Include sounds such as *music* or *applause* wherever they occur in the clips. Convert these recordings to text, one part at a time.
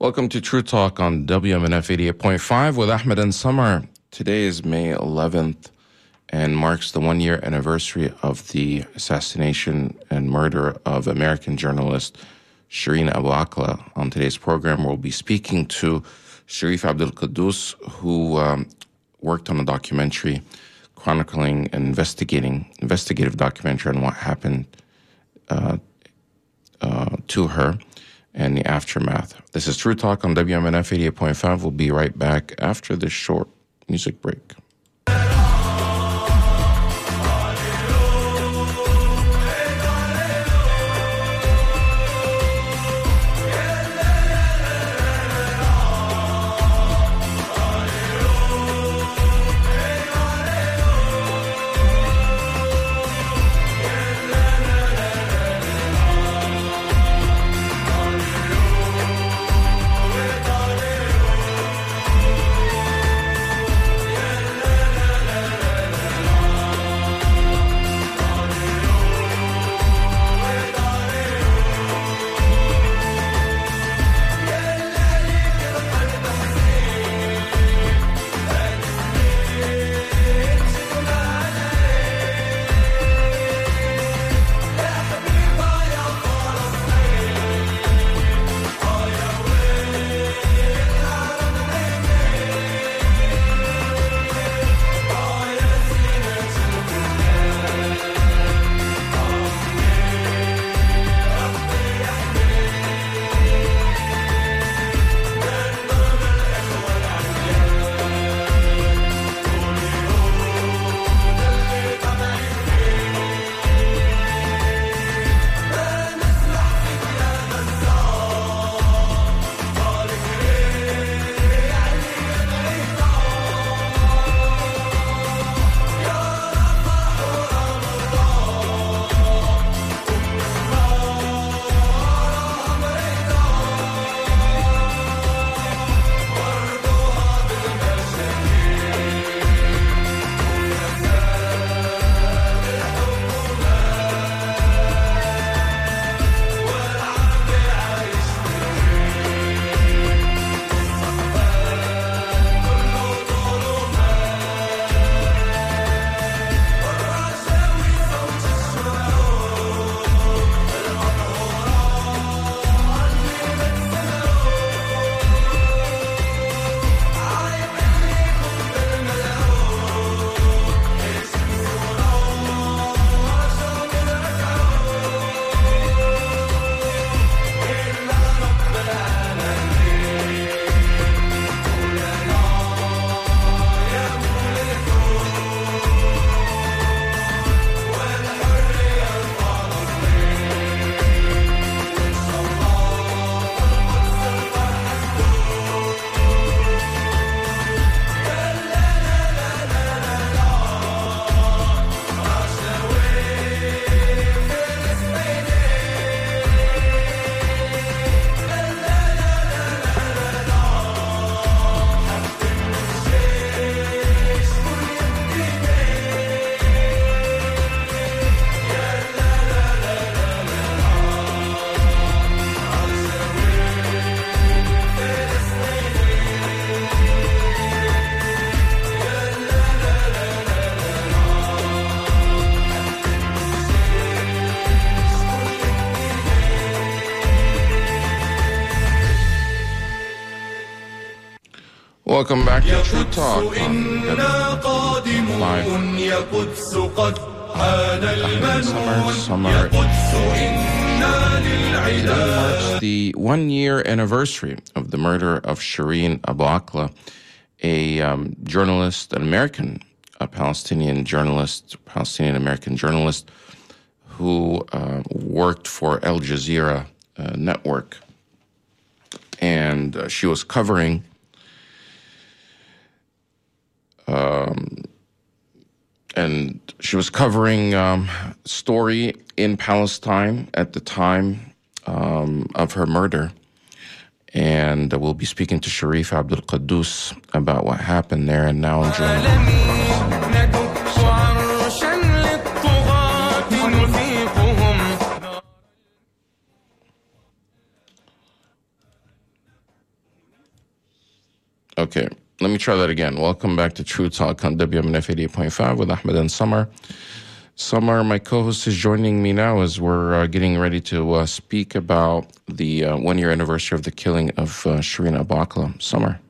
Welcome to True Talk on WMNF 88.5 with Ahmed and Samar. Today is May 11th and marks the one year anniversary of the assassination and murder of American journalist Shireen Abu Akleh. On today's program, we'll be speaking to Sharif Abdul Quddus, who um, worked on a documentary chronicling and investigating, investigative documentary on what happened uh, uh, to her and the aftermath. This is True Talk on WMNF 88.5. We'll be right back after this short music break. Welcome back to True Talk on Samar, Samar. Today marks the one year anniversary of the murder of Shireen Abu a um, journalist, an American, a Palestinian journalist, Palestinian American journalist who uh, worked for Al Jazeera uh, network. And uh, she was covering um, and she was covering um, story in Palestine at the time um, of her murder. And we'll be speaking to Sharif Abdul Quddus about what happened there. And now enjoy. Okay, let me try that again. Welcome back to True Talk on WMNF 88.5 with Ahmed and Samar. Samar, my co host, is joining me now as we're uh, getting ready to uh, speak about the uh, one year anniversary of the killing of uh, Shireen Abu Akleh. Samar.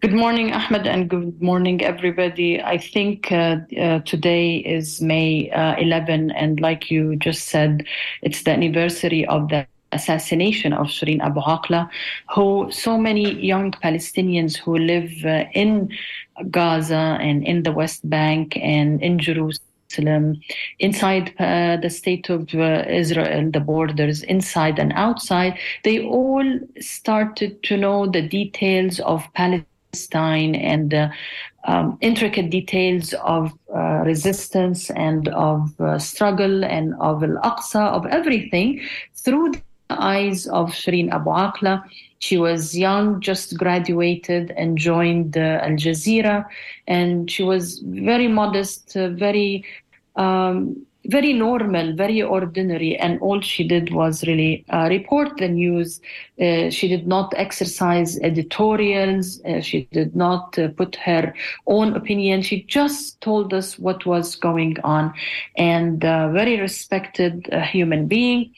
Good morning, Ahmed, and good morning, everybody. I think uh, uh, today is May uh, 11, and like you just said, it's the anniversary of the assassination of Shireen Abu Akleh, who so many young Palestinians who live uh, in Gaza and in the West Bank and in Jerusalem inside uh, the state of uh, Israel, the borders inside and outside, they all started to know the details of Palestine and the um, intricate details of uh, resistance and of uh, struggle and of Al Aqsa, of everything through eyes of Shireen Abu Akleh. She was young, just graduated and joined uh, Al Jazeera, and she was very modest, uh, very um, very normal, very ordinary, and all she did was really uh, report the news. Uh, she did not exercise editorials. Uh, she did not uh, put her own opinion. She just told us what was going on, and very respected human being.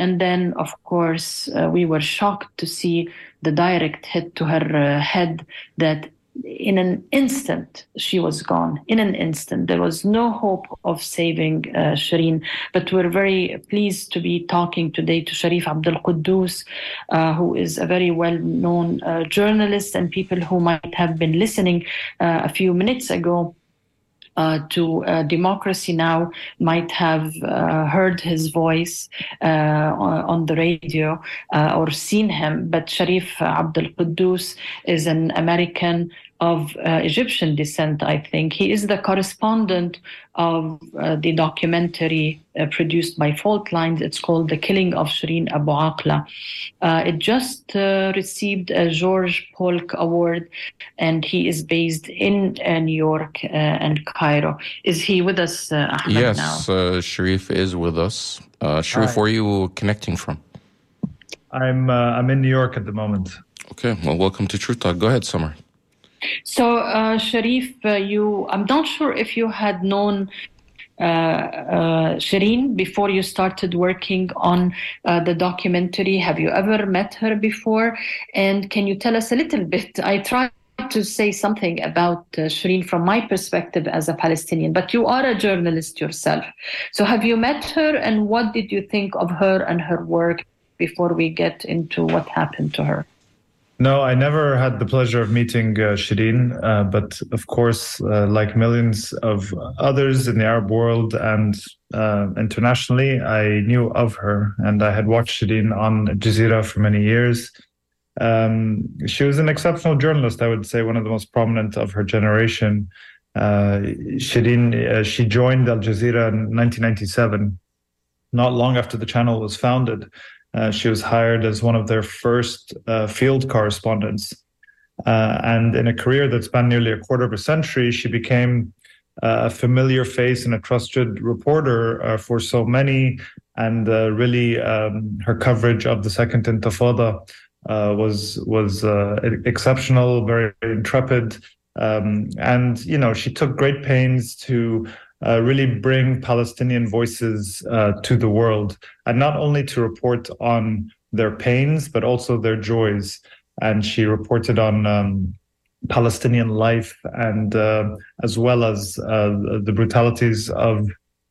And then, of course, we were shocked to see the direct hit to her head that in an instant, she was gone. In an instant, there was no hope of saving uh, Shireen. But we're very pleased to be talking today to Sharif Abdul Quddus, uh, who is a very well known uh, journalist, and people who might have been listening uh, a few minutes ago uh, to uh, Democracy Now! might have uh, heard his voice uh, on, the radio uh, or seen him, but Sharif Abdul Quddus is an American of uh, Egyptian descent, I think. He is the correspondent of uh, the documentary uh, produced by Fault Lines. It's called The Killing of Shireen Abu Akleh. Uh, it just uh, received a George Polk Award, and he is based in uh, New York and Cairo. Is he with us, Ahmed, yes, now? Sharif is with us. Sharif, where are you connecting from? I'm I'm in New York at the moment. Okay, well, welcome to Truth Talk. Go ahead, Samar. So, uh, Sharif, uh, you, I'm not sure if you had known uh, uh, Shireen before you started working on uh, the documentary. Have you ever met her before? And can you tell us a little bit? I tried to say something about uh, Shireen from my perspective as a Palestinian, but you are a journalist yourself. So, have you met her, and what did you think of her and her work before we get into what happened to her? No, I never had the pleasure of meeting uh, Shireen, uh, but of course, uh, like millions of others in the Arab world and uh, internationally, I knew of her and I had watched Shireen on Al Jazeera for many years. Um, she was an exceptional journalist, I would say, one of the most prominent of her generation. Uh, Shireen, uh, she joined Al Jazeera in 1997, not long after the channel was founded. Uh, she was hired as one of their first uh, field correspondents. Uh, and in a career that spanned nearly a quarter of a century, she became uh, a familiar face and a trusted reporter uh, for so many. And uh, really, um, her coverage of the Second Intifada was was exceptional, very intrepid, um, and you know she took great pains to uh, really bring Palestinian voices uh, to the world, and not only to report on their pains, but also their joys. And she reported on um, Palestinian life and uh, as well as uh, the brutalities of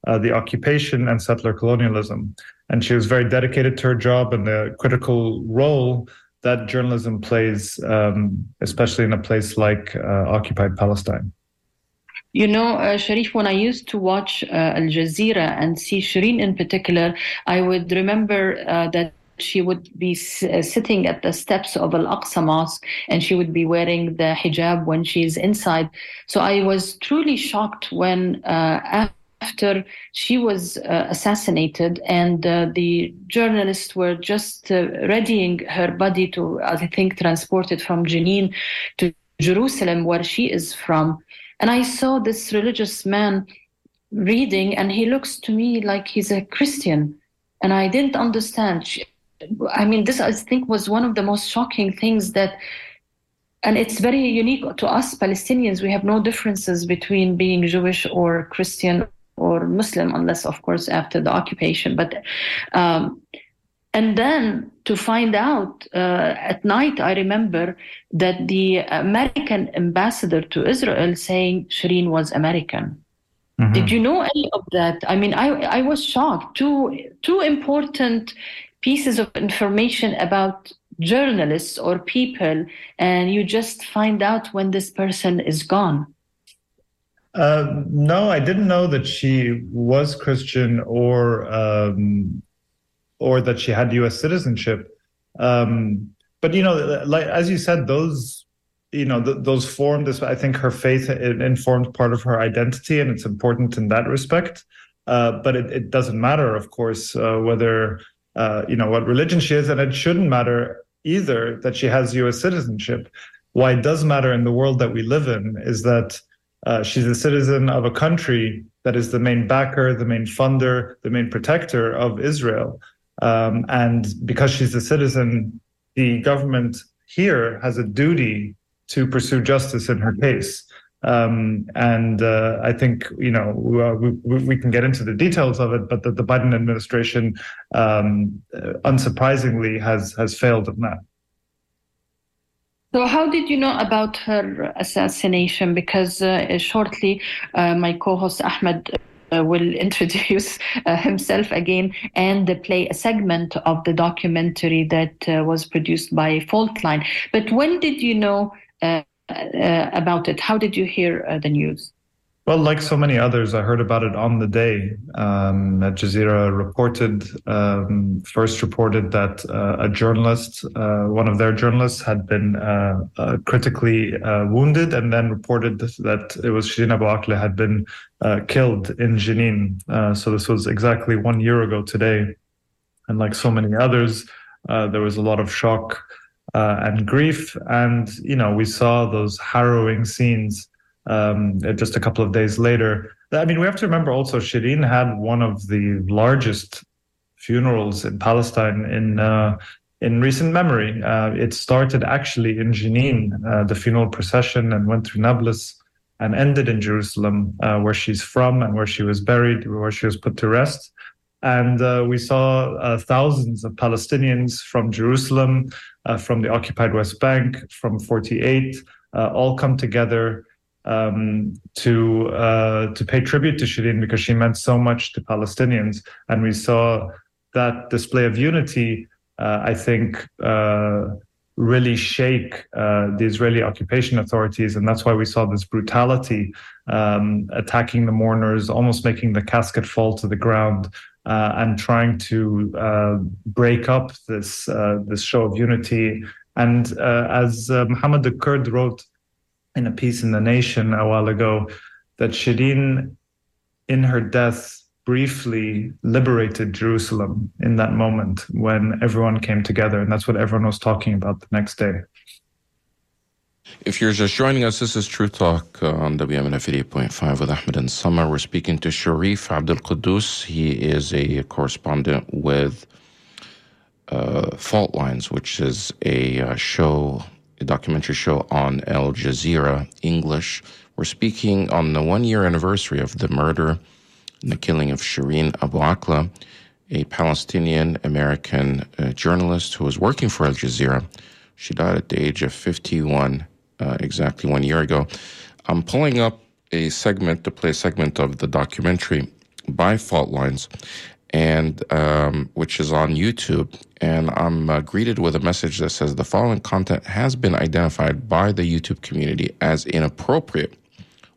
uh, the occupation and settler colonialism. And she was very dedicated to her job and the critical role that journalism plays, um, especially in a place like uh, occupied Palestine. You know, uh, Sharif, when I used to watch uh, Al Jazeera and see Shireen in particular, I would remember uh, that she would be uh, sitting at the steps of Al Aqsa Mosque and she would be wearing the hijab when she's inside. So I was truly shocked when uh, after she was uh, assassinated and uh, the journalists were just uh, readying her body to, I think, transport it from Jenin to Jerusalem, where she is from. And I saw this religious man reading, and he looks to me like he's a Christian. And I didn't understand. I mean, this I think was one of the most shocking things that, and it's very unique to us Palestinians. We have no differences between being Jewish or Christian or Muslim, unless, of course, after the occupation. But um, and then to find out uh, at night, I remember that the American ambassador to Israel saying Shireen was American. Mm-hmm. Did you know any of that? I mean, I I was shocked. Two two important pieces of information about journalists or people, and you just find out when this person is gone. Uh, no, I didn't know that she was Christian or um, or that she had U.S. citizenship. Um, but you know, like as you said, those you know th- those formed. This, I think her faith informed part of her identity, and it's important in that respect. Uh, but it, it, doesn't matter, of course, uh, whether uh, you know what religion she is, and it shouldn't matter either that she has U.S. citizenship. Why it does matter in the world that we live in is that uh, she's a citizen of a country that is the main backer, the main funder, the main protector of Israel. Um, and because she's a citizen, the government here has a duty to pursue justice in her case. Um, and uh, I think you know we, we, we, can get into the details of it, but the, the Biden administration, um, unsurprisingly, has has failed in that. So, how did you know about her assassination? Because uh, shortly, uh, my co-host Ahmed uh, will *laughs* introduce uh, himself again and play a segment of the documentary that uh, was produced by Faultline. But when did you know uh, uh, about it? How did you hear the news? Well, like so many others, I heard about it on the day. Um, Al Jazeera reported, um, first reported that uh, a journalist, uh, one of their journalists, had been uh, uh critically uh, wounded, and then reported that it was Shireen Abu Akleh had been uh, killed in Jenin. so this was exactly one year ago today. And like so many others, there was a lot of shock and grief. And, you know, we saw those harrowing scenes um, just a couple of days later. I mean, we have to remember also Shireen had one of the largest funerals in Palestine in uh, in recent memory. Uh, it started actually in Jenin, uh, the funeral procession, and went through Nablus and ended in Jerusalem, uh, where she's from and where she was buried, where she was put to rest. And uh, we saw uh, thousands of Palestinians from Jerusalem, from the occupied West Bank, from 48, all come together um, to uh, to pay tribute to Shireen because she meant so much to Palestinians, and we saw that display of unity. Uh, I think uh, really shake uh, the Israeli occupation authorities, and that's why we saw this brutality um, attacking the mourners, almost making the casket fall to the ground. Uh, and trying to uh, break up this this show of unity, and as Mohammed El-Kurd wrote in a piece in the Nation a while ago that Shireen, in her death, briefly liberated Jerusalem in that moment when everyone came together. And that's what everyone was talking about the next day. If you're just joining us, this is True Talk on WMNF 88.5 with Ahmed and Samar. We're speaking to Sharif Abdul Quddus. He is a correspondent with uh, Fault Lines, which is a uh, show a documentary show on Al Jazeera English. We're speaking on the one year anniversary of the murder and the killing of Shireen Abu Akleh, a Palestinian American uh, journalist who was working for Al Jazeera. She died at the age of 51, uh, exactly one year ago. I'm pulling up a segment to play a segment of the documentary by Fault Lines and um, which is on YouTube. And I'm uh, greeted with a message that says the following content has been identified by the YouTube community as inappropriate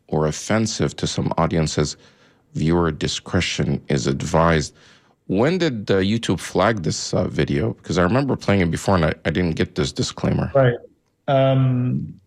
or offensive to some audiences. Viewer discretion is advised. When did uh, YouTube flag this uh, video? Because I remember playing it before and I, I didn't get this disclaimer. Right. Um,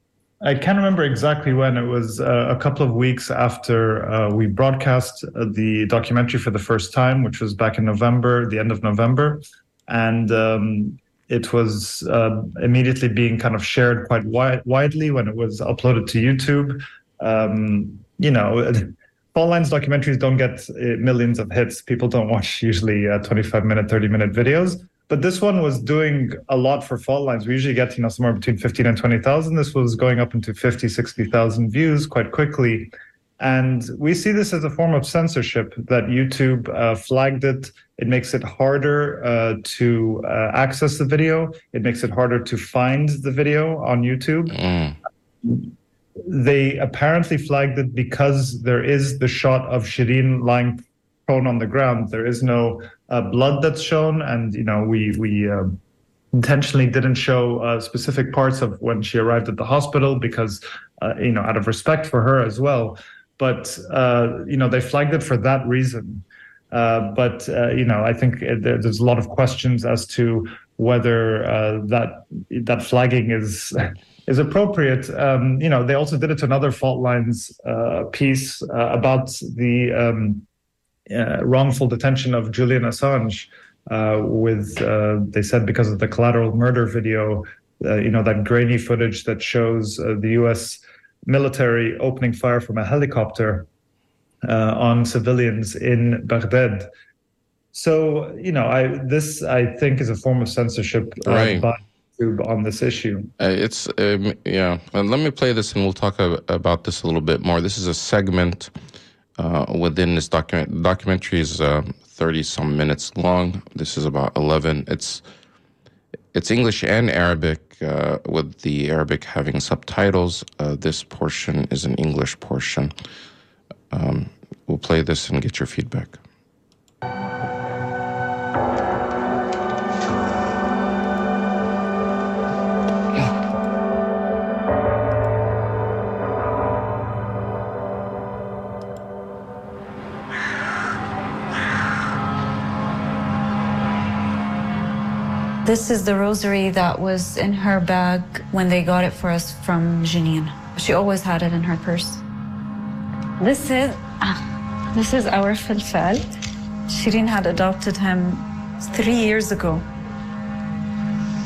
I can't remember exactly when. It was uh, a couple of weeks after uh, we broadcast uh, the documentary for the first time, which was back in November, the end of November. And um, it was uh, immediately being kind of shared quite wi- widely when it was uploaded to YouTube. Um, you know, *laughs* Fault Lines documentaries don't get uh, millions of hits. People don't watch usually uh, 25 minute, 30 minute videos. But this one was doing a lot for fault lines. We usually get, you know, somewhere between 15 and 20,000. This was going up into 50, 60,000 views quite quickly. And we see this as a form of censorship that YouTube uh, flagged it. It makes it harder uh, to uh, access the video. It makes it harder to find the video on YouTube. Mm. They apparently flagged it because there is the shot of Shireen lying prone on the ground. There is no uh, blood that's shown, and you know we we um, intentionally didn't show uh, specific parts of when she arrived at the hospital because uh, you know out of respect for her as well but uh, you know they flagged it for that reason. Uh, but uh, you know, I think there's a lot of questions as to whether that that flagging is *laughs* is appropriate. Um, you know, they also did it to another fault lines piece about the um, wrongful detention of Julian Assange. with they said because of the collateral murder video, you know, that grainy footage that shows the U.S military opening fire from a helicopter uh, on civilians in Baghdad. So you know, I this I think is a form of censorship uh, right. by YouTube on this issue. Uh, it's um, yeah. And let me play this, and we'll talk about this a little bit more. This is a segment uh, within this document. The documentary is uh, thirty some minutes long. This is about eleven. It's it's English and Arabic uh, with the Arabic having subtitles. Uh, this portion is an English portion. Um, we'll play this and get your feedback. This is the rosary that was in her bag when they got it for us from Jenin. She always had it in her purse. This is uh, this is our Filfal. Shireen had adopted him three years ago.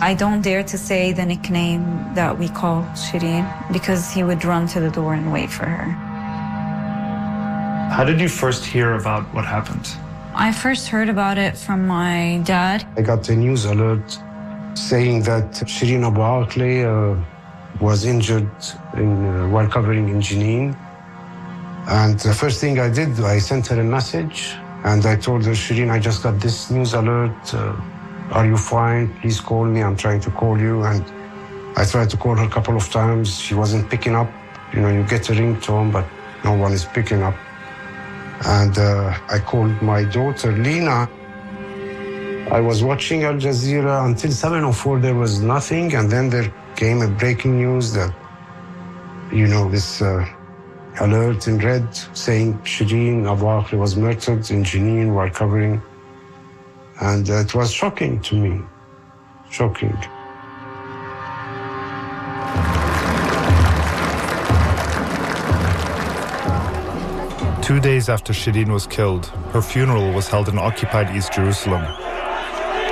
I don't dare to say the nickname that we call Shireen because he would run to the door and wait for her. How did you first hear about what happened? I first heard about it from my dad. I got a news alert saying that Shireen Abu Akleh uh, was injured in, uh, while covering in Jenin. And the first thing I did, I sent her a message and I told her, Shireen, I just got this news alert. Uh, are you fine? Please call me. I'm trying to call you. And I tried to call her a couple of times. She wasn't picking up. You know, you get a ringtone, but no one is picking up. And uh, I called my daughter, Lina. I was watching Al Jazeera until 7.04, there was nothing. And then there came a breaking news that, you know, this uh, alert in red saying Shireen Abu Akleh was murdered in Jenin while covering. And uh, it was shocking to me. Shocking. Two days after Shireen was killed, her funeral was held in occupied East Jerusalem.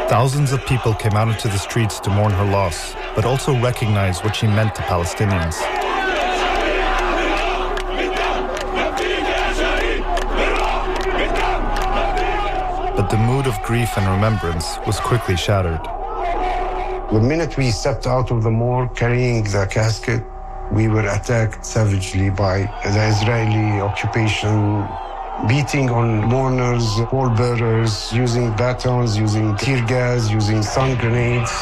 Thousands of people came out into the streets to mourn her loss, but also recognize what she meant to Palestinians. But the mood of grief and remembrance was quickly shattered. The minute we stepped out of the morgue carrying the casket, we were attacked savagely by the Israeli occupation, beating on mourners, pallbearers, using batons, using tear gas, using stun grenades.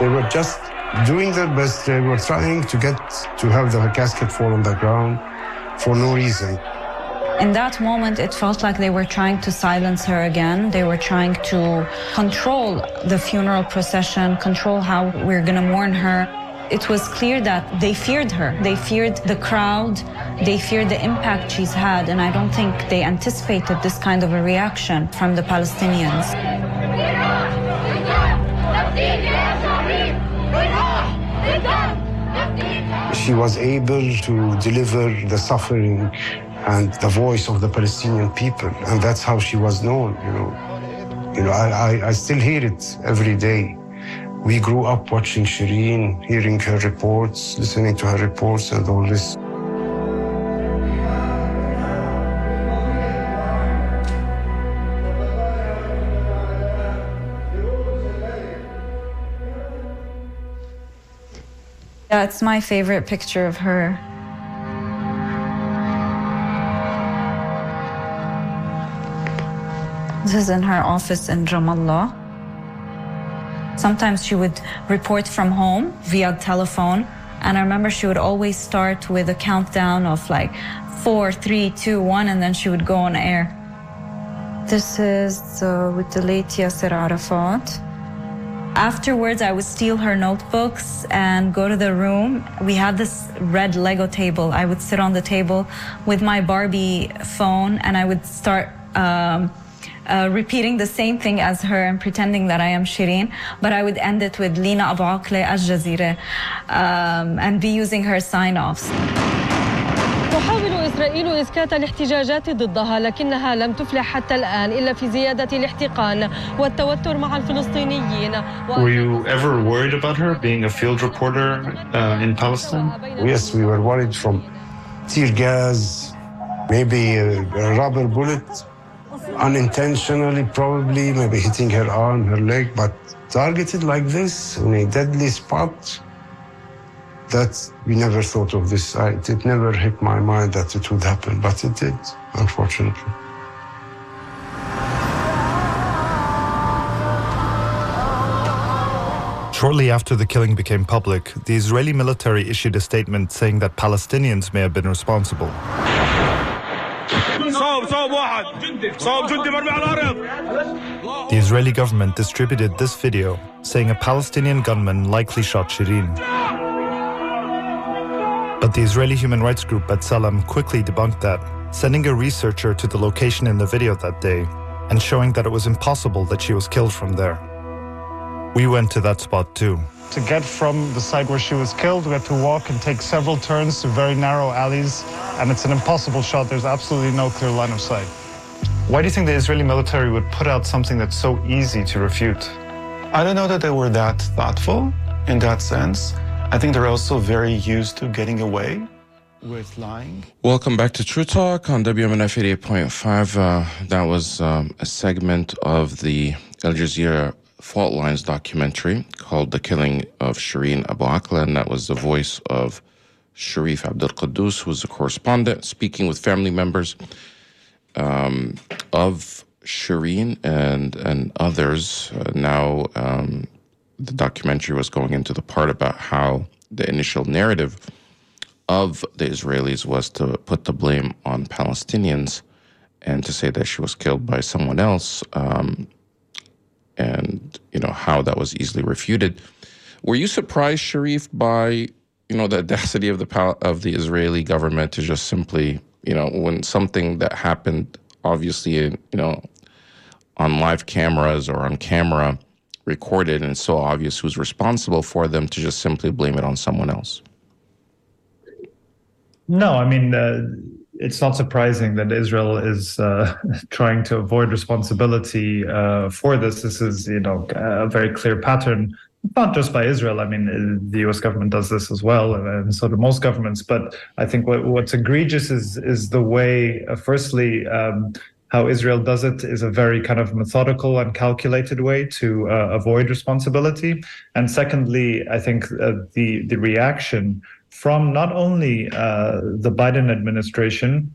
They were just doing their best. They were trying to get to have the casket fall on the ground for no reason. In that moment, it felt like they were trying to silence her again. They were trying to control the funeral procession, control how we're going to mourn her. It was clear that they feared her. They feared the crowd. They feared the impact she's had. And I don't think they anticipated this kind of a reaction from the Palestinians. She was able to deliver the suffering and the voice of the Palestinian people. And that's how she was known, you know. You know, I, I, I still hear it every day. We grew up watching Shireen, hearing her reports, listening to her reports and all this. That's my favorite picture of her. This is in her office in Ramallah. Sometimes she would report from home via telephone. And I remember she would always start with a countdown of like four, three, two, one, and then she would go on air. This is uh, with the late Yasser Arafat. Afterwards, I would steal her notebooks and go to the room. We had this red Lego table. I would sit on the table with my Barbie phone and I would start um, uh, repeating the same thing as her and pretending that I am Shireen, but I would end it with Lina Abu Akleh Al Jazeera um, and be using her sign offs. إسرائيل إسكات الاحتجاجات ضدها لكنها لم تفلح حتى الآن إلا في زيادة الاحتقان والتوتر مع الفلسطينيين Were you ever worried about her being a field reporter uh, in Palestine? Yes, we were worried from tear gas, maybe a rubber bullet unintentionally probably, maybe hitting her arm, her leg, but targeted like this in a deadly spot. That we never thought of this. I, it never hit my mind that it would happen, but it did, unfortunately. Shortly after the killing became public, the Israeli military issued a statement saying that Palestinians may have been responsible. The Israeli government distributed this video saying a Palestinian gunman likely shot Shireen. But the Israeli human rights group B'Tselem quickly debunked that, sending a researcher to the location in the video that day and showing that it was impossible that she was killed from there. We went to that spot too. To get from the site where she was killed, we had to walk and take several turns to very narrow alleys, and it's an impossible shot. There's absolutely no clear line of sight. Why do you think the Israeli military would put out something that's so easy to refute? I don't know that they were that thoughtful in that sense. I think they're also very used to getting away with lying. Welcome back to True Talk on WMNF 88.5. Uh, that was um, a segment of the Al Jazeera Fault Lines documentary called The Killing of Shireen Abu Akleh, and that was the voice of Sharif Abdul Quddus, who was a correspondent, speaking with family members um, of Shireen and, and others. Uh, now, um, the documentary was going into the part about how the initial narrative of the Israelis was to put the blame on Palestinians and to say that she was killed by someone else, um, and you know how that was easily refuted. Were you surprised, Sharif, by you know the audacity of the of the Israeli government to just simply you know when something that happened obviously you know on live cameras or on camera recorded and so obvious who's responsible for them to just simply blame it on someone else? No, I mean, uh, it's not surprising that Israel is uh, *laughs* trying to avoid responsibility uh, for this. This is, you know, a very clear pattern, not just by Israel. I mean, uh, the U.S. government does this as well, and so do most governments. But I think what, what's egregious is is the way, uh, firstly. Um, how Israel does it is a very kind of methodical and calculated way to uh, avoid responsibility. And secondly, I think uh, the the reaction from not only uh, the Biden administration,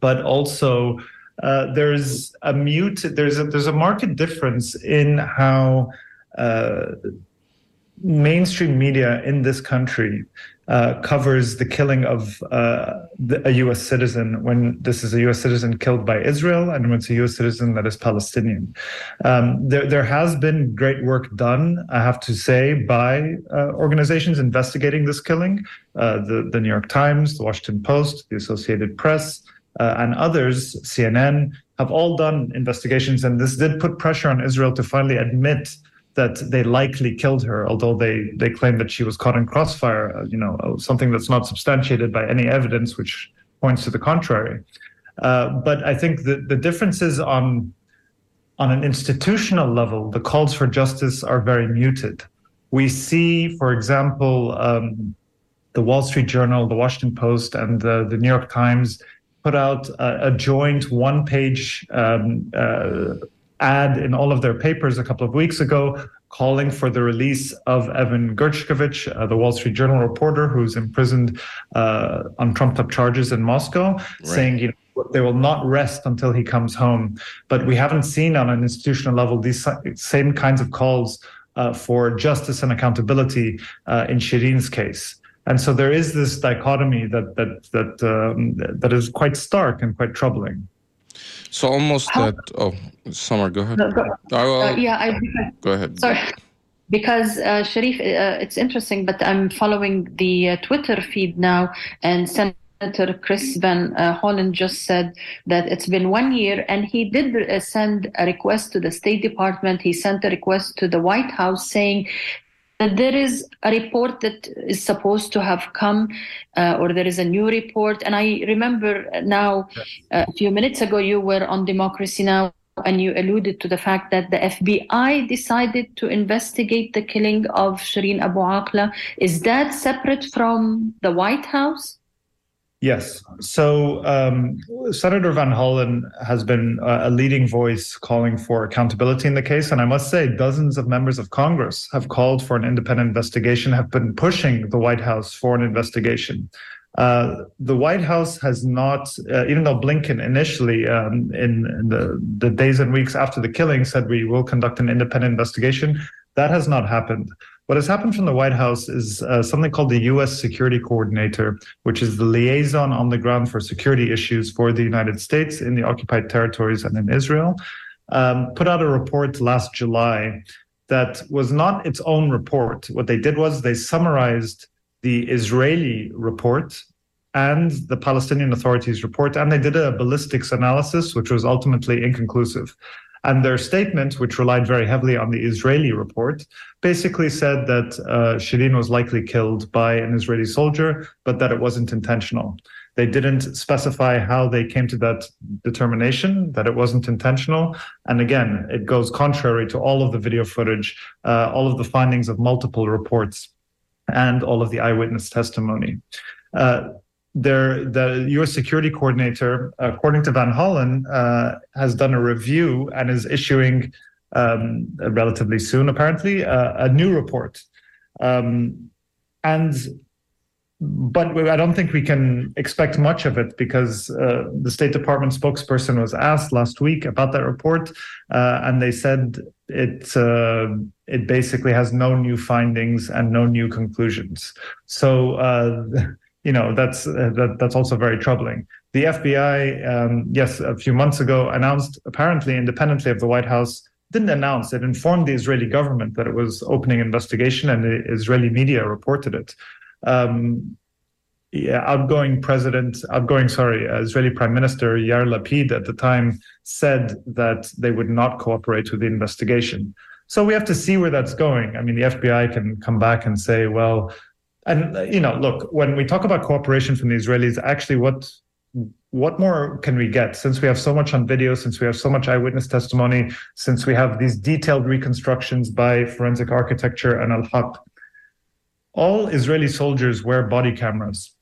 but also uh, there's a mute there's a there's a market difference in how uh, mainstream media in this country uh, covers the killing of uh, the, a U.S. citizen when this is a U.S. citizen killed by Israel and when it's a U.S. citizen that is Palestinian. Um, there, there has been great work done, I have to say, by uh, organizations investigating this killing. Uh, the, the New York Times, the Washington Post, the Associated Press, uh, and others, CNN, have all done investigations, and this did put pressure on Israel to finally admit that they likely killed her, although they they claim that she was caught in crossfire. Uh, you know, uh, something that's not substantiated by any evidence, which points to the contrary. Uh, but I think the the differences on on an institutional level, the calls for justice are very muted. We see, for example, um, the Wall Street Journal, the Washington Post, and the, the New York Times put out a, a joint one page um, uh, ad in all of their papers a couple of weeks ago calling for the release of Evan Gershkovich, uh, the Wall Street Journal reporter who's imprisoned uh, on trumped up charges in Moscow, right. saying, you know, they will not rest until he comes home. But we haven't seen on an institutional level these same kinds of calls uh, for justice and accountability uh, in Shireen's case. And so there is this dichotomy that that that um, that is quite stark and quite troubling. So almost How, that. Oh, Samar, go ahead. No, go, uh, yeah, I, go ahead. Sorry. Because uh, Sharif, uh, it's interesting, but I'm following the uh, Twitter feed now, and Senator Chris Van uh, Hollen just said that it's been one year, and he did uh, send a request to the State Department. He sent a request to the White House saying there is a report that is supposed to have come, uh, or there is a new report. And I remember now, uh, a few minutes ago, you were on Democracy Now! and you alluded to the fact that the FBI decided to investigate the killing of Shireen Abu Akleh. Is that separate from the White House? Yes. So um, Senator Van Hollen has been a leading voice calling for accountability in the case. And I must say, dozens of members of Congress have called for an independent investigation, have been pushing the White House for an investigation. Uh, the White House has not, uh, even though Blinken initially, um, in, in the, the days and weeks after the killing, said we will conduct an independent investigation, that has not happened. What has happened from the White House is uh, something called the U.S. Security Coordinator, which is the liaison on the ground for security issues for the United States in the occupied territories and in Israel, um, put out a report last July that was not its own report. What they did was they summarized the Israeli report and the Palestinian Authority's report, and they did a ballistics analysis, which was ultimately inconclusive. And their statement, which relied very heavily on the Israeli report, basically said that uh, Shireen was likely killed by an Israeli soldier, but that it wasn't intentional. They didn't specify how they came to that determination, that it wasn't intentional. And again, it goes contrary to all of the video footage, uh, all of the findings of multiple reports, and all of the eyewitness testimony. Uh, there, the U.S. security coordinator, according to Van Hollen, uh, has done a review and is issuing um, relatively soon, apparently, uh, a new report. Um, and but I don't think we can expect much of it because uh, the State Department spokesperson was asked last week about that report, uh, and they said it uh, it basically has no new findings and no new conclusions. So uh, you know that's uh, that, that's also very troubling. The FBI, um, yes, a few months ago announced, apparently independently of the White House, didn't announce it informed the Israeli government that it was opening investigation, and the Israeli media reported it. Um, yeah, outgoing president, outgoing sorry, uh, Israeli Prime Minister Yair Lapid at the time said that they would not cooperate with the investigation. So we have to see where that's going. I mean, the FBI can come back and say, well, and you know look when we talk about cooperation from the israelis actually what what more can we get? Since we have so much on video since we have so much eyewitness testimony since we have these detailed reconstructions by forensic architecture and al-haq all israeli soldiers wear body cameras.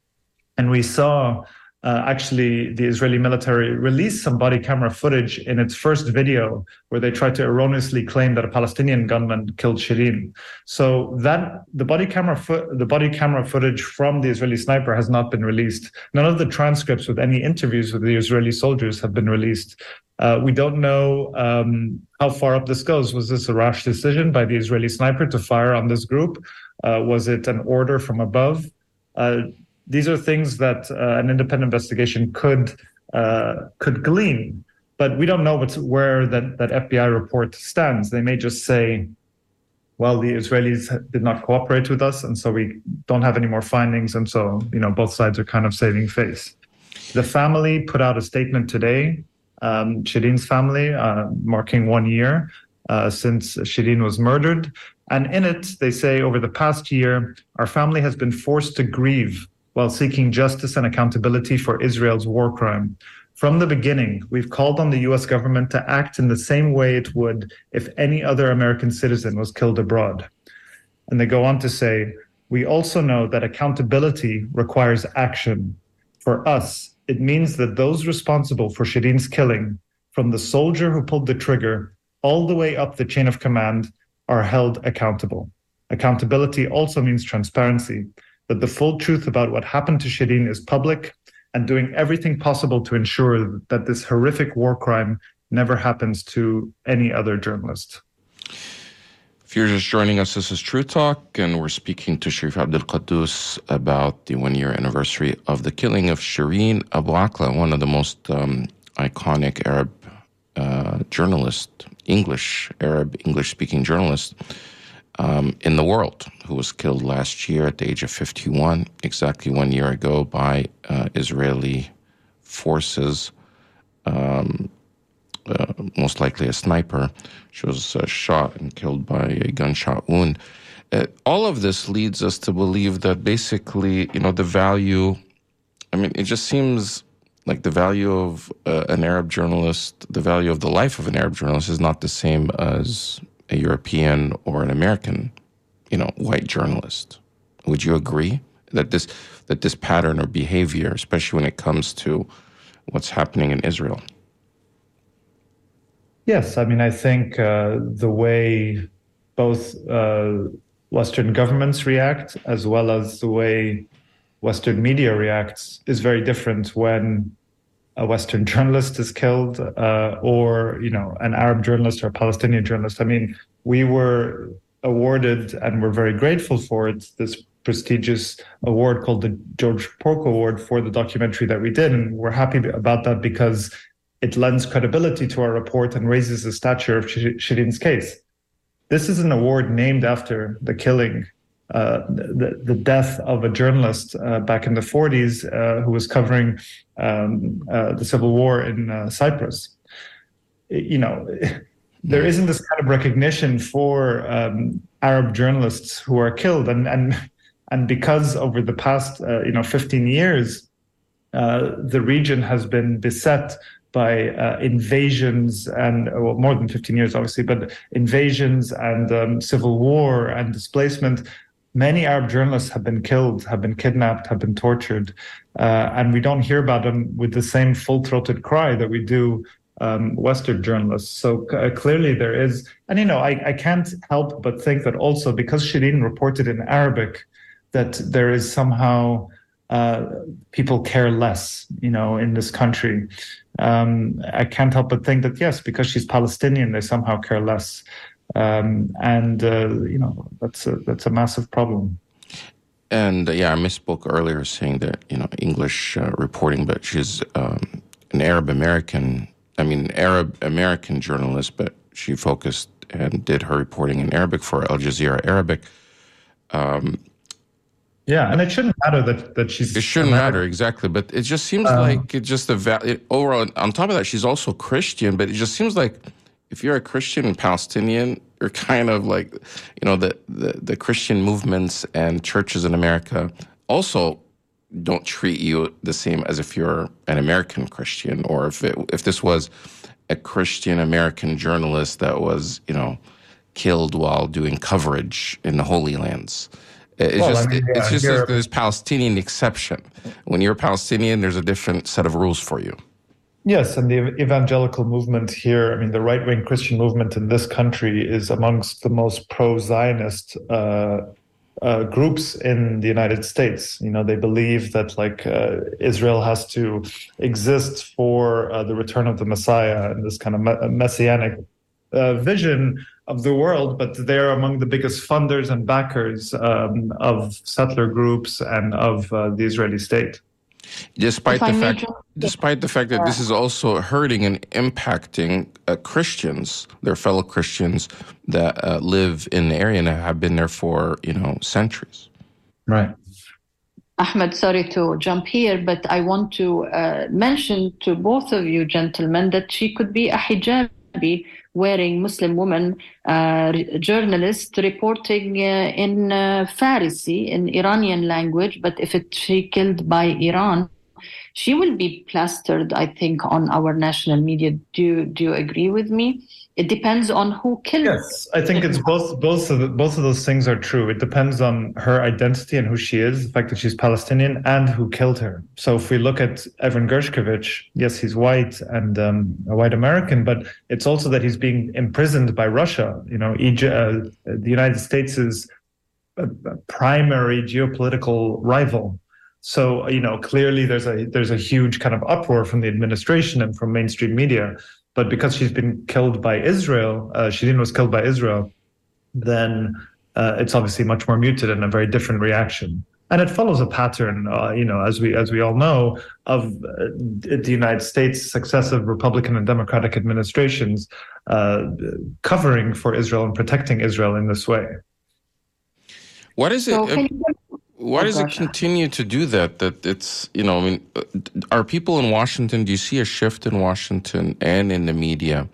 And we saw uh, actually the Israeli military released some body camera footage in its first video where they tried to erroneously claim that a Palestinian gunman killed Shireen. So that the body camera fo- the body camera footage from the Israeli sniper has not been released. None of the transcripts with any interviews with the Israeli soldiers have been released. Uh, we don't know um, how far up this goes. Was this a rash decision by the Israeli sniper to fire on this group? Uh, was it an order from above? These are things that uh, an independent investigation could uh, could glean, but we don't know what's where that that FBI report stands. They may just say, "Well, the Israelis did not cooperate with us, and so we don't have any more findings." And so, you know, both sides are kind of saving face. The family put out a statement today. Um, Shireen's family, uh, marking one year uh, since Shireen was murdered. And in it, they say over the past year, our family has been forced to grieve while seeking justice and accountability for Israel's war crime. From the beginning, we've called on the US government to act in the same way it would if any other American citizen was killed abroad. And they go on to say, we also know that accountability requires action. For us, it means that those responsible for Shireen's killing, from the soldier who pulled the trigger all the way up the chain of command, are held accountable. Accountability also means transparency, that the full truth about what happened to Shireen is public and doing everything possible to ensure that this horrific war crime never happens to any other journalist. If you're just joining us, this is True Talk, and we're speaking to Sharif Abdul Kouddous about the one year anniversary of the killing of Shireen Abu Akleh, one of the most um, iconic Arab uh, journalists, English, Arab English speaking journalists um, in the world, who was killed last year at the age of 51, exactly one year ago, by uh, Israeli forces. Um, uh, most likely a sniper. She was uh, shot and killed by a gunshot wound. Uh, all of this leads us to believe that basically, you know, the value, I mean, it just seems like the value of uh, an Arab journalist, the value of the life of an Arab journalist is not the same as a European or an American, you know, white journalist. Would you agree that this that this pattern or behavior, especially when it comes to what's happening in Israel, Yes, I mean, I think uh, the way both uh, Western governments react as well as the way Western media reacts is very different when a Western journalist is killed uh, or, you know, an Arab journalist or a Palestinian journalist. I mean, we were awarded and we're very grateful for it, this prestigious award called the George Polk Award for the documentary that we did. And we're happy about that because it lends credibility to our report and raises the stature of Shireen's case. This is an award named after the killing, uh, the, the death of a journalist uh, back in the 40s uh, who was covering um, uh, the civil war in uh, Cyprus. You know, *laughs* there isn't this kind of recognition for um, Arab journalists who are killed, and and and because over the past uh, you know 15 years, the region has been beset by uh, invasions and well, more than 15 years, obviously, but invasions and um, civil war and displacement. Many Arab journalists have been killed, have been kidnapped, have been tortured, uh, and we don't hear about them with the same full-throated cry that we do um, Western journalists. So uh, clearly there is, and you know, I, I can't help but think that also because Shireen reported in Arabic, that there is somehow uh, people care less, you know, in this country. Um, I can't help but think that yes, because she's Palestinian, they somehow care less, um, and uh, you know that's a, that's a massive problem. And uh, yeah, I misspoke earlier saying that you know English uh, reporting, but she's um, an Arab American. I mean, Arab American journalist, but she focused and did her reporting in Arabic for Al Jazeera Arabic. Um, yeah, and it shouldn't matter that that she's. It shouldn't American. matter exactly, but it just seems um, like it just the va- it, overall. On top of that, she's also Christian, but it just seems like if you're a Christian and Palestinian, you're kind of like, you know, the the, the Christian movements and churches in America also don't treat you the same as if you're an American Christian, or if it, if this was a Christian American journalist that was, you know, killed while doing coverage in the Holy Lands. It's well, just, I mean, yeah, it's just this, this Palestinian exception. When you're Palestinian, there's a different set of rules for you. Yes, and the evangelical movement here, I mean, the right wing Christian movement in this country is amongst the most pro Zionist uh, uh, groups in the United States. You know, they believe that like uh, Israel has to exist for uh, the return of the Messiah and this kind of messianic uh, vision of the world, but they're among the biggest funders and backers um, of settler groups and of uh, the Israeli state. Despite the fact, despite the fact that this is also hurting and impacting uh, Christians, their fellow Christians that uh, live in the area and have been there for you know centuries. Right. Ahmed, sorry to jump here, but I want to uh, mention to both of you gentlemen that she could be a wearing Muslim woman uh, journalist reporting uh, in uh, Farsi, in Iranian language. But if it, she killed by Iran, she will be plastered, I think, on our national media. Do do you agree with me? It depends on who killed. Yes, I think it's both. Both of the, both of those things are true. It depends on her identity and who she is, the fact that she's Palestinian, and who killed her. So if we look at Evan Gershkovich, yes, he's white and um, a white American, but it's also that he's being imprisoned by Russia. You know, Egypt, uh, the United States is a, a primary geopolitical rival. So you know, clearly there's a there's a huge kind of uproar from the administration and from mainstream media but because she's been killed by Israel, uh, Shireen was killed by Israel, then uh, it's obviously much more muted and a very different reaction. And it follows a pattern, uh, you know, as we as we all know, of uh, the United States successive Republican and Democratic administrations uh, covering for Israel and protecting Israel in this way. What is it? So why does it continue to do that? That it's, you know, I mean, uh, are people in Washington, do you see a shift in Washington and in the media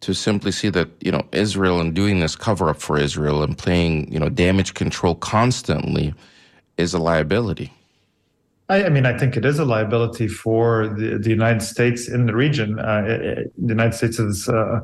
to simply see that, you know, Israel and doing this cover up for Israel and playing, you know, damage control constantly is a liability? I, I mean, I think it is a liability for the, the United States in the region. Uh, it, the United States is uh,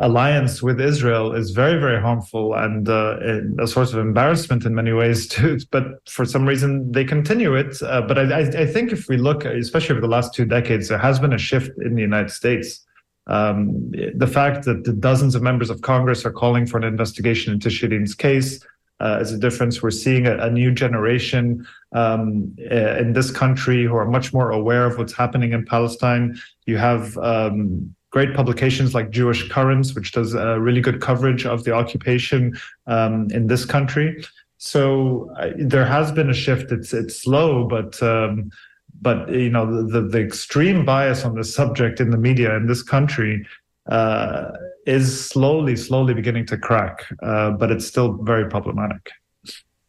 alliance with Israel is very, very harmful and uh, a source of embarrassment in many ways *laughs* too. But for some reason, they continue it. Uh, but I, I, think if we look, especially over the last two decades, there has been a shift in the United States. Um, the fact that the dozens of members of Congress are calling for an investigation into Shireen's case uh, is a difference. We're seeing a, a new generation um, in this country who are much more aware of what's happening in Palestine. You have um, great publications like Jewish Currents, which does a really good coverage of the occupation um, in this country. So uh, there has been a shift. It's it's slow, but um, but you know the, the extreme bias on this subject in the media in this country uh, is slowly slowly beginning to crack, uh, but it's still very problematic.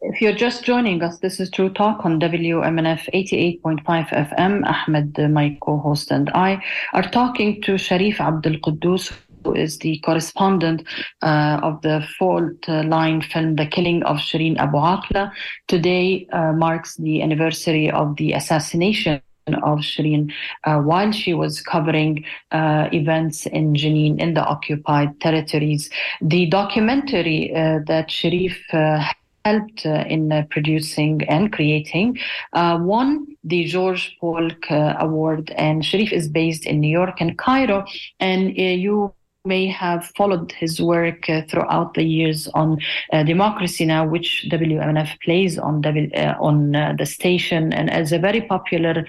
If you're just joining us, this is True Talk on WMNF 88.5 FM. Ahmed, my co-host, and I are talking to Sharif Abdul Kouddous, who is the correspondent uh, of the fault line film The Killing of Shireen Abu Akleh. Today uh, marks the anniversary of the assassination of Shireen uh, while she was covering uh, events in Jenin in the occupied territories. The documentary uh, that Sharif uh, helped uh, in uh, producing and creating. Uh, won the George Polk uh, Award, and Sharif is based in New York and Cairo. And uh, you may have followed his work uh, throughout the years on Democracy Now, which WMNF plays on, w, on the station, and as a very popular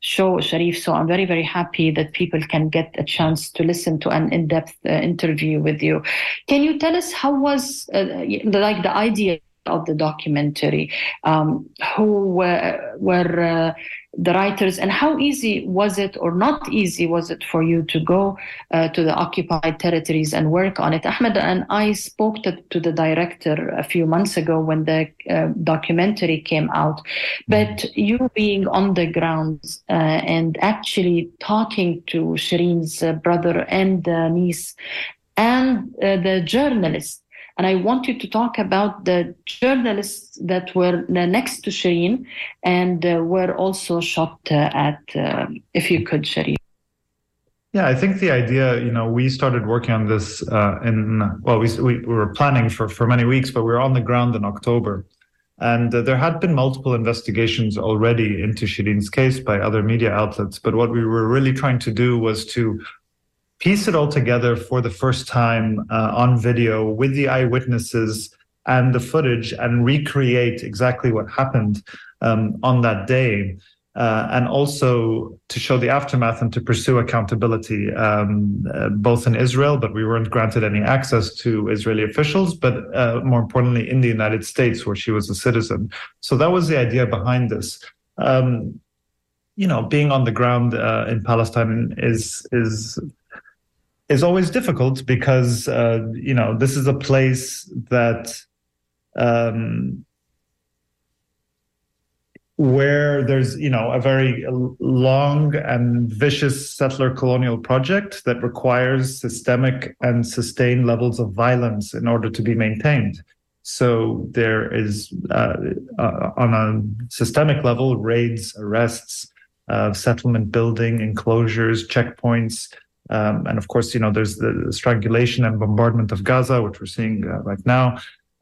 show, Sharif. So I'm very, very happy that people can get a chance to listen to an in-depth uh, interview with you. Can you tell us how was uh, like the idea of the documentary, um, who were, were uh, the writers, and how easy was it or not easy was it for you to go uh, to the occupied territories and work on it? Ahmed and I spoke to, to the director a few months ago when the uh, documentary came out, but you being on the ground and actually talking to Shireen's brother and niece and uh, the journalist and I want you to talk about the journalists that were next to Shireen and uh, were also shot uh, at, uh, if you could, Shireen. Yeah, I think the idea, you know, we started working on this uh, in, well, we, we, we, were planning for, for many weeks, but we were on the ground in October. And uh, there had been multiple investigations already into Shireen's case by other media outlets. But what we were really trying to do was to piece it all together for the first time uh, on video with the eyewitnesses and the footage and recreate exactly what happened um, on that day. Uh, and also to show the aftermath and to pursue accountability, um, uh, both in Israel, but we weren't granted any access to Israeli officials, but uh, more importantly, in the United States, where she was a citizen. So that was the idea behind this. Um, you know, being on the ground uh, in Palestine is is is always difficult because uh, you know this is a place that um, where there's you know a very long and vicious settler colonial project that requires systemic and sustained levels of violence in order to be maintained. So there is uh, uh, on a systemic level raids, arrests, uh, settlement building, enclosures, checkpoints. Um, and of course, you know, there's the strangulation and bombardment of Gaza, which we're seeing uh, right now.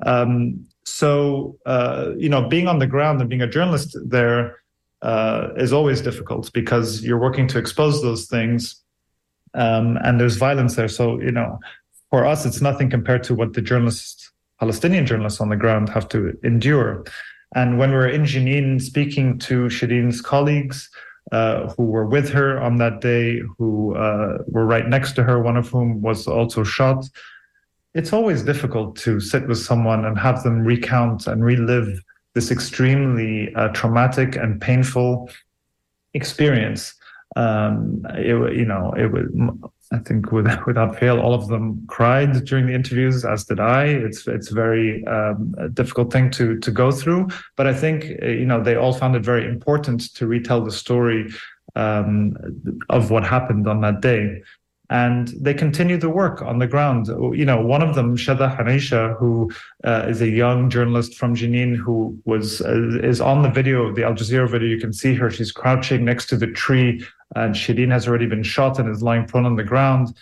Um, so, uh, you know, being on the ground and being a journalist there uh, is always difficult because you're working to expose those things. Um, and there's violence there. So, you know, for us, it's nothing compared to what the journalists, Palestinian journalists on the ground have to endure. And when we are in Jenin speaking to Shireen's colleagues, uh, who were with her on that day, who uh, were right next to her, one of whom was also shot. It's always difficult to sit with someone and have them recount and relive this extremely uh, traumatic and painful experience. Um, it, you know, it was I think without, *laughs* without fail, all of them cried during the interviews, as did I. It's it's very um, a difficult thing to to go through, but I think uh, you know they all found it very important to retell the story um, of what happened on that day, and they continue the work on the ground. You know, one of them, Shada Hanisha, who uh, is a young journalist from Jenin, who was uh, is on the video, the Al Jazeera video. You can see her; she's crouching next to the tree and Shireen has already been shot and is lying prone on the ground.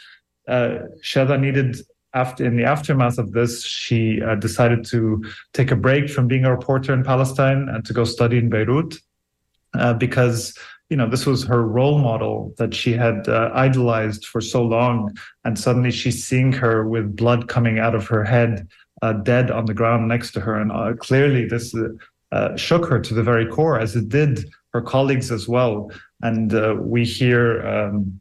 Uh, Shada needed after in the aftermath of this, she uh, decided to take a break from being a reporter in Palestine and to go study in Beirut uh, because you know this was her role model that she had uh, idolized for so long, and suddenly she's seeing her with blood coming out of her head, uh, dead on the ground next to her, and uh, clearly this uh, shook her to the very core, as it did her colleagues as well. And uh, we hear um,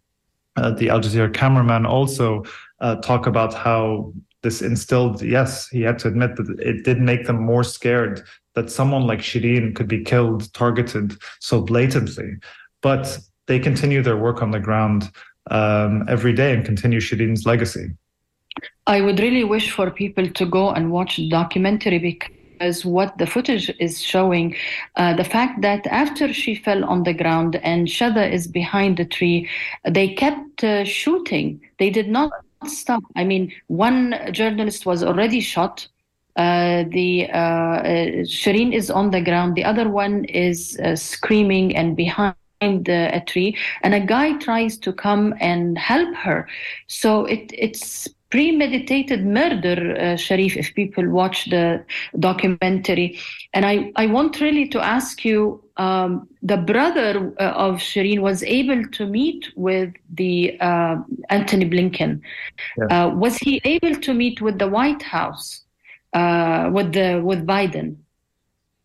uh, the Al Jazeera cameraman also uh, talk about how this instilled, yes, he had to admit that it did make them more scared that someone like Shireen could be killed, targeted so blatantly. But they continue their work on the ground um, every day and continue Shireen's legacy. I would really wish for people to go and watch the documentary because as what the footage is showing, uh, the fact that after she fell on the ground and Shada is behind the tree, they kept uh, shooting. They did not stop. I mean, one journalist was already shot. Uh, the uh, uh, Shireen is on the ground. The other one is uh, screaming and behind a tree, and a guy tries to come and help her. So it, it's premeditated murder, uh, Sharif, if people watch the documentary. And I, I want really to ask you um, the brother uh, of Shireen was able to meet with the uh, Antony Blinken. Yeah. Uh, was he able to meet with the White House, uh, with, the, with Biden?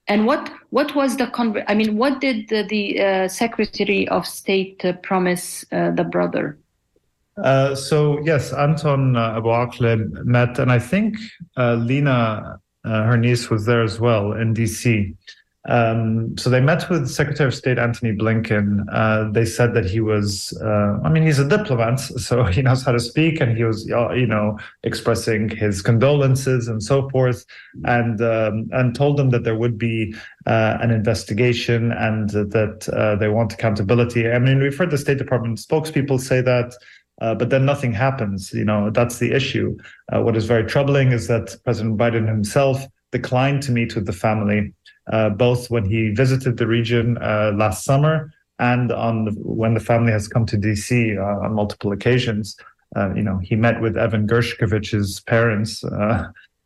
And what what was the con- I mean, what did the, the uh, Secretary of State promise the brother? Uh, so yes, Anton uh, Abu Akleh met, and I think uh, Lina, uh, her niece, was there as well in DC. Um, so they met with Secretary of State Antony Blinken. Uh, they said that he was, uh, I mean, he's a diplomat, *laughs* so he knows how to speak, and he was, you know, expressing his condolences and so forth, and um, and told them that there would be an investigation and that they want accountability. I mean, we've heard the State Department spokespeople say that. Uh, but then nothing happens. You know, that's the issue. Uh, what is very troubling is that President Biden himself declined to meet with the family, uh, both when he visited the region uh, last summer and on the, when the family has come to DC uh, on multiple occasions. Uh, you know, he met with Evan Gershkovich's parents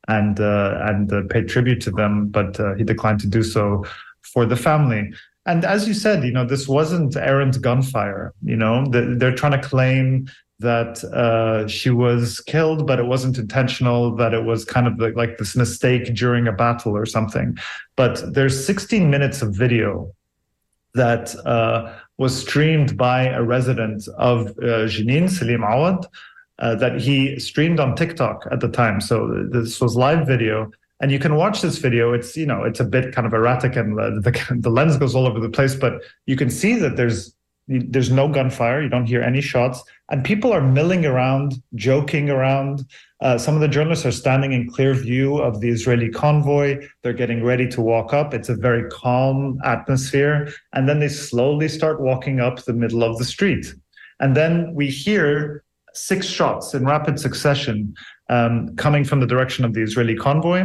and and paid tribute to them, but he declined to do so for the family. And as you said, you know, this wasn't errant gunfire. You know, they're trying to claim that uh, she was killed, but it wasn't intentional, that it was kind of like this mistake during a battle or something. But there's 16 minutes of video that uh, was streamed by a resident of uh, Jenin, Salim Awad, uh, that he streamed on TikTok at the time. So this was live video. And you can watch this video. It's you know it's a bit kind of erratic and the, the, *laughs* lens goes all over the place, but you can see that there's there's no gunfire. You don't hear any shots. And people are milling around, joking around. Uh, some of the journalists are standing in clear view of the Israeli convoy. They're getting ready to walk up. It's a very calm atmosphere. And then they slowly start walking up the middle of the street. And then we hear six shots in rapid succession um, coming from the direction of the Israeli convoy.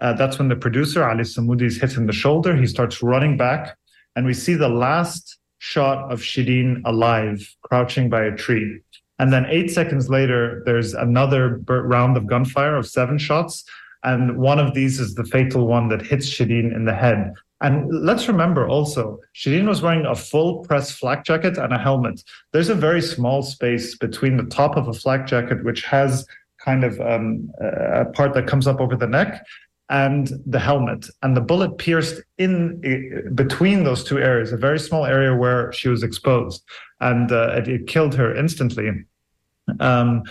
Uh, that's when the producer, Ali Samoudi, is hit in the shoulder. He starts running back. And we see the last shot of Shireen alive, crouching by a tree. And then eight seconds later, there's another round of gunfire of seven shots. And one of these is the fatal one that hits Shireen in the head. And let's remember also, Shireen was wearing a full press flak jacket and a helmet. There's a very small space between the top of a flak jacket, which has kind of um, a part that comes up over the neck, and the helmet. And the bullet pierced in between those two areas, a very small area where she was exposed, and uh, it, it, killed her instantly. Um,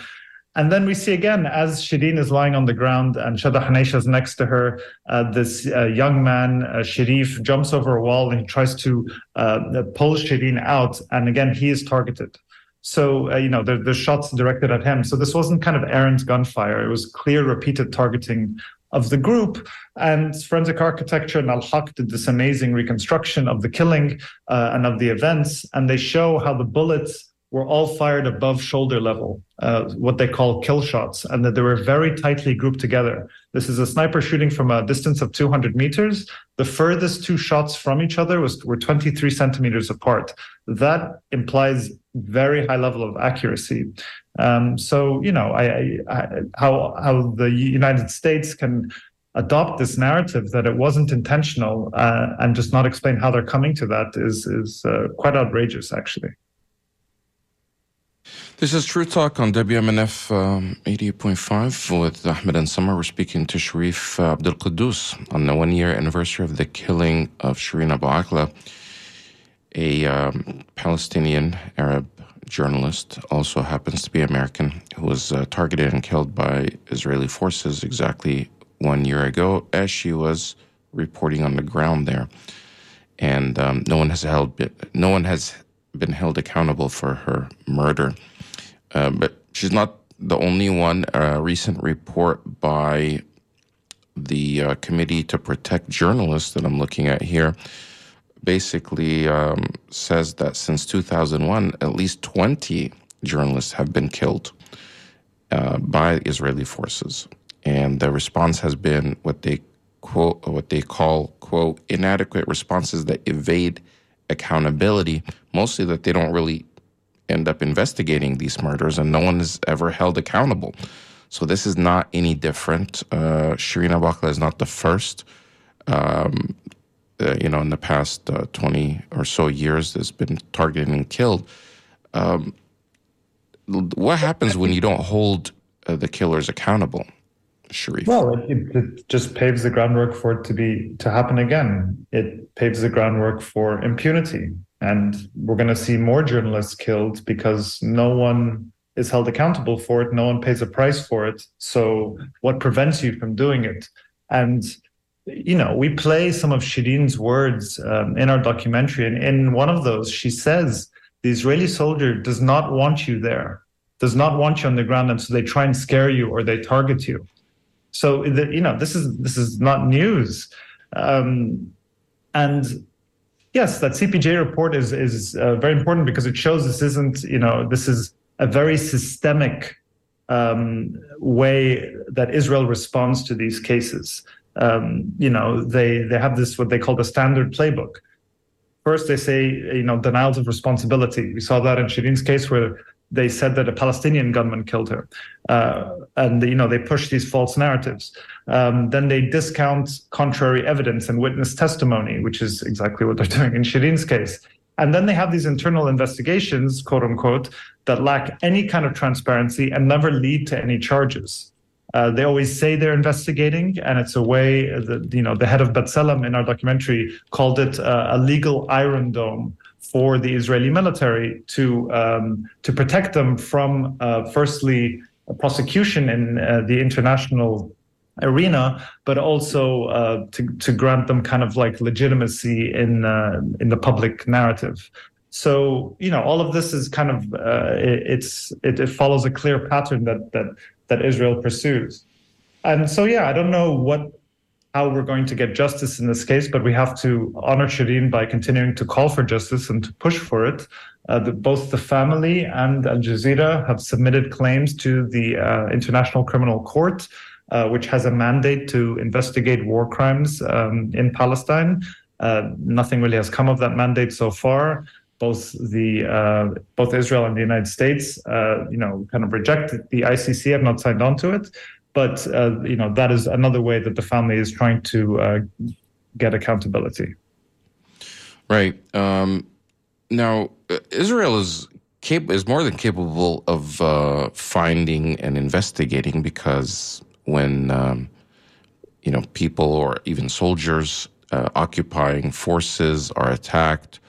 and then we see again, as Shireen is lying on the ground and Shada Haneisha is next to her, uh, this uh, young man, uh, Sharif, jumps over a wall and he tries to uh, pull Shireen out. And again, he is targeted. So, uh, you know, the, the shots directed at him. So this wasn't kind of errant gunfire. It was clear, repeated targeting of the group. And forensic architecture and Al Haq did this amazing reconstruction of the killing uh, and of the events. And they show how the bullets were all fired above shoulder level, uh, what they call kill shots, and that they were very tightly grouped together. This is a sniper shooting from a distance of 200 meters. The furthest two shots from each other was were 23 centimeters apart. That implies very high level of accuracy. Um, so you know, I, I, how how the United States can adopt this narrative that it wasn't intentional uh, and just not explain how they're coming to that is is uh, quite outrageous, actually. This is True Talk on WMNF um, 88.5 with Ahmed and Samar. We're speaking to Sharif uh, Abdul Kouddous on the one year anniversary of the killing of Shireen Abu Akleh, a um, Palestinian Arab journalist, also happens to be American, who was uh, targeted and killed by Israeli forces exactly one year ago as she was reporting on the ground there. And um, no one has held, no one has been held accountable for her murder. Uh, but she's not the only one. A recent report by the uh, Committee to Protect Journalists that I'm looking at here basically um, says that since 2001, at least 20 journalists have been killed uh, by Israeli forces. And the response has been what they quote, what they call, quote, inadequate responses that evade accountability, mostly that they don't really end up investigating these murders and no one is ever held accountable. So this is not any different. Uh, Shireen is not the first. Um, uh, you know, in the past uh, 20 or so years that's been targeted and killed. Um, what happens when you don't hold uh, the killers accountable, Sharif? Well, it, it, just paves the groundwork for it to be to happen again. It paves the groundwork for impunity. And we're going to see more journalists killed because no one is held accountable for it. No one pays a price for it. So, what prevents you from doing it? And, you know, we play some of Shireen's words um, in our documentary. And in one of those, she says, the Israeli soldier does not want you there, does not want you on the ground. And so they try and scare you or they target you. So, the, you know, this is this is not news. Um, and Yes, that CPJ report is is uh, very important because it shows this isn't you know this is a very systemic um, way that Israel responds to these cases. Um, you know they they have this what they call the standard playbook. First, they say you know denials of responsibility. We saw that in Shireen's case where they said that a Palestinian gunman killed her, uh, and you know they push these false narratives. Um, then they discount contrary evidence and witness testimony, which is exactly what they're *laughs* doing in Shireen's case. And then they have these internal investigations, quote unquote, that lack any kind of transparency and never lead to any charges. Uh, they always say they're investigating, and it's a way that you know the head of B'Tselem in our documentary called it uh, a legal iron dome for the Israeli military to um, to protect them from, uh, firstly, prosecution in uh, the international arena, but also uh, to to grant them kind of like legitimacy in uh, in the public narrative. So you know, all of this is kind of uh, it, it's it, it follows a clear pattern that that that Israel pursues. And so, yeah, I don't know what how we're going to get justice in this case, but we have to honor Shireen by continuing to call for justice and to push for it. Uh, the, both the family and Al Jazeera have submitted claims to the uh, International Criminal Court, uh, which has a mandate to investigate war crimes um, in Palestine. Uh, nothing really has come of that mandate so far. Both the uh, both Israel and the United States, uh, you know, kind of rejected the ICC, have not signed on to it. But uh, you know, that is another way that the family is trying to uh, get accountability. Right um, now, Israel is cap- is more than capable of uh, finding and investigating because when um, you know people or even soldiers uh, occupying forces are attacked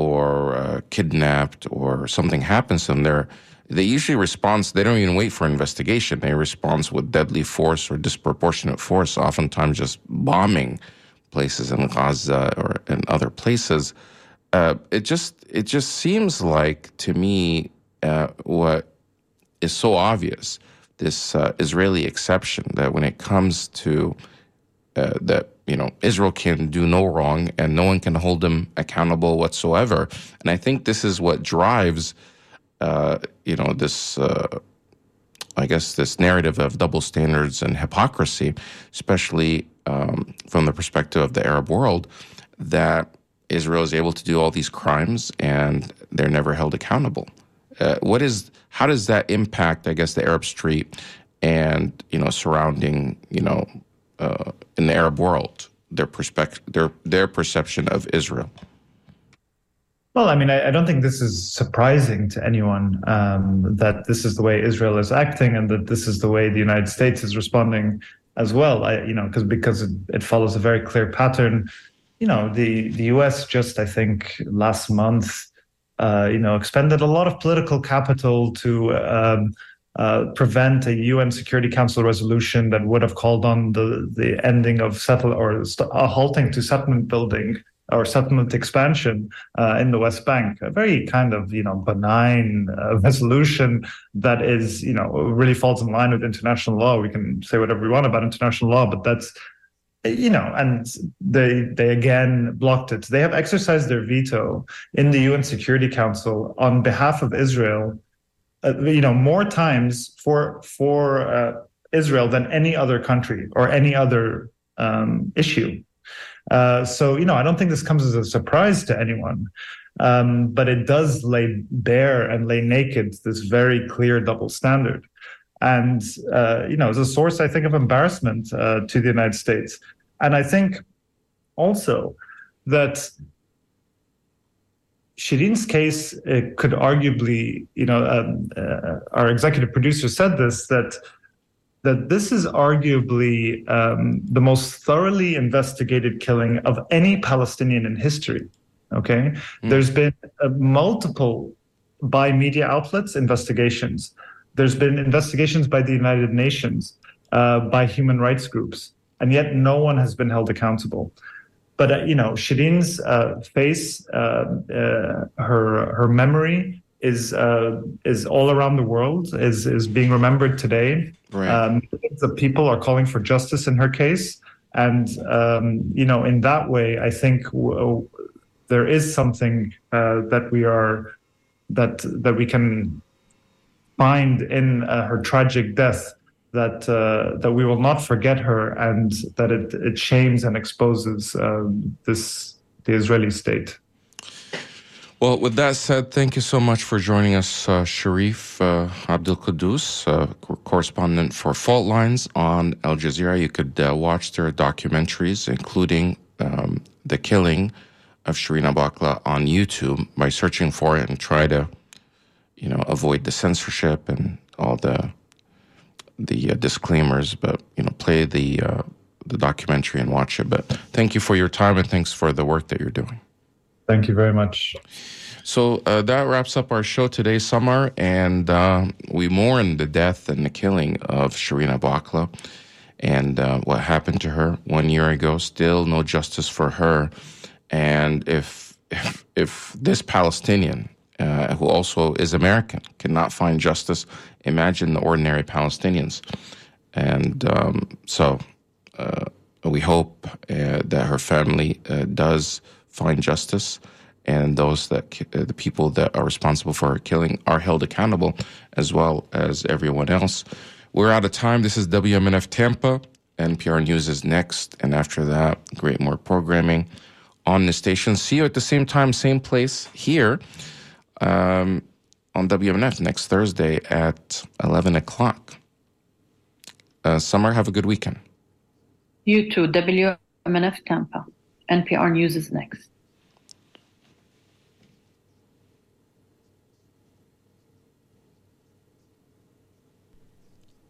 or uh, kidnapped or something happens to them, they they usually respond. They don't even wait for investigation. They respond with deadly force or disproportionate force, oftentimes just bombing places in Gaza or in other places. Uh, it just it just seems like to me uh, what is so obvious this uh, Israeli exception that when it comes to uh, that you know Israel can do no wrong and no one can hold them accountable whatsoever, and I think this is what drives uh, you know this. Uh, I guess this narrative of double standards and hypocrisy, especially um, from the perspective of the Arab world, that Israel is able to do all these crimes and they're never held accountable. Uh, what is how does that impact, I guess, the Arab Street and you know surrounding you know uh, in the Arab world their perspective their their perception of Israel? Well, I mean, I, I, don't think this is surprising to anyone um, that this is the way Israel is acting, and that this is the way the United States is responding as well. I, you know, because because it, it follows a very clear pattern you know, the the U.S. just I think last month, uh, you know, expended a lot of political capital to um, uh, prevent a UN Security Council resolution that would have called on the the ending of settle or st- uh, halting to settlement building or settlement expansion uh, in the West Bank. A very kind of you know benign uh, *laughs* resolution that is you know really falls in line with international law. We can say whatever we want about international law, but that's you know, and they they again blocked it. They have exercised their veto in the UN Security Council on behalf of Israel, uh, you know, more times for for uh, Israel than any other country or any other um, issue. Uh, so you know, I don't think this comes as a surprise to anyone, um, but it does lay bare and lay naked this very clear double standard and uh, you know, is a source, I think, of embarrassment uh, to the United States. And I think also that Shireen's case could arguably, you know, um, uh, our executive producer said this that that this is arguably um, the most thoroughly investigated killing of any Palestinian in history. Okay, mm. there's been uh, multiple by media outlets investigations there's been investigations by the United Nations, uh, by human rights groups, and yet no one has been held accountable. But uh, you know, Shireen's uh, face, uh, uh, her her memory is uh, is all around the world, is is being remembered today. Right. Um, the people are calling for justice in her case, and um, you know, in that way, I think w- there is something that we are that that we can find in uh, her tragic death that uh, that we will not forget her and that it, it shames and exposes uh, this the Israeli state. Well, with that said, thank you so much for joining us, uh, Sharif uh, Abdul Kouddous, uh, correspondent for Fault Lines on Al Jazeera. You could uh, watch their documentaries, including um, the killing of Shireen Bakla on YouTube by searching for it and try to you know, avoid the censorship and all the the uh, disclaimers, but you know, play the uh, the documentary and watch it. But thank you for your time and thanks for the work that you're doing. Thank you very much. So uh, that wraps up our show today, Samar, and uh, we mourn the death and the killing of Shireen Abu Akleh and uh, what happened to her one year ago. Still no justice for her, and if if, if this Palestinian uh, who also is American, cannot find justice. Imagine the ordinary Palestinians. And um, so uh, we hope uh, that her family uh, does find justice and those that uh, the people that are responsible for her killing are held accountable as well as everyone else. We're out of time. This is WMNF Tampa. NPR News is next. And after that, great more programming on the station. See you at the same time, same place here um, on WMNF next Thursday at 11 o'clock. Uh, Samar, have a good weekend. You too, WMNF Tampa. NPR News is next.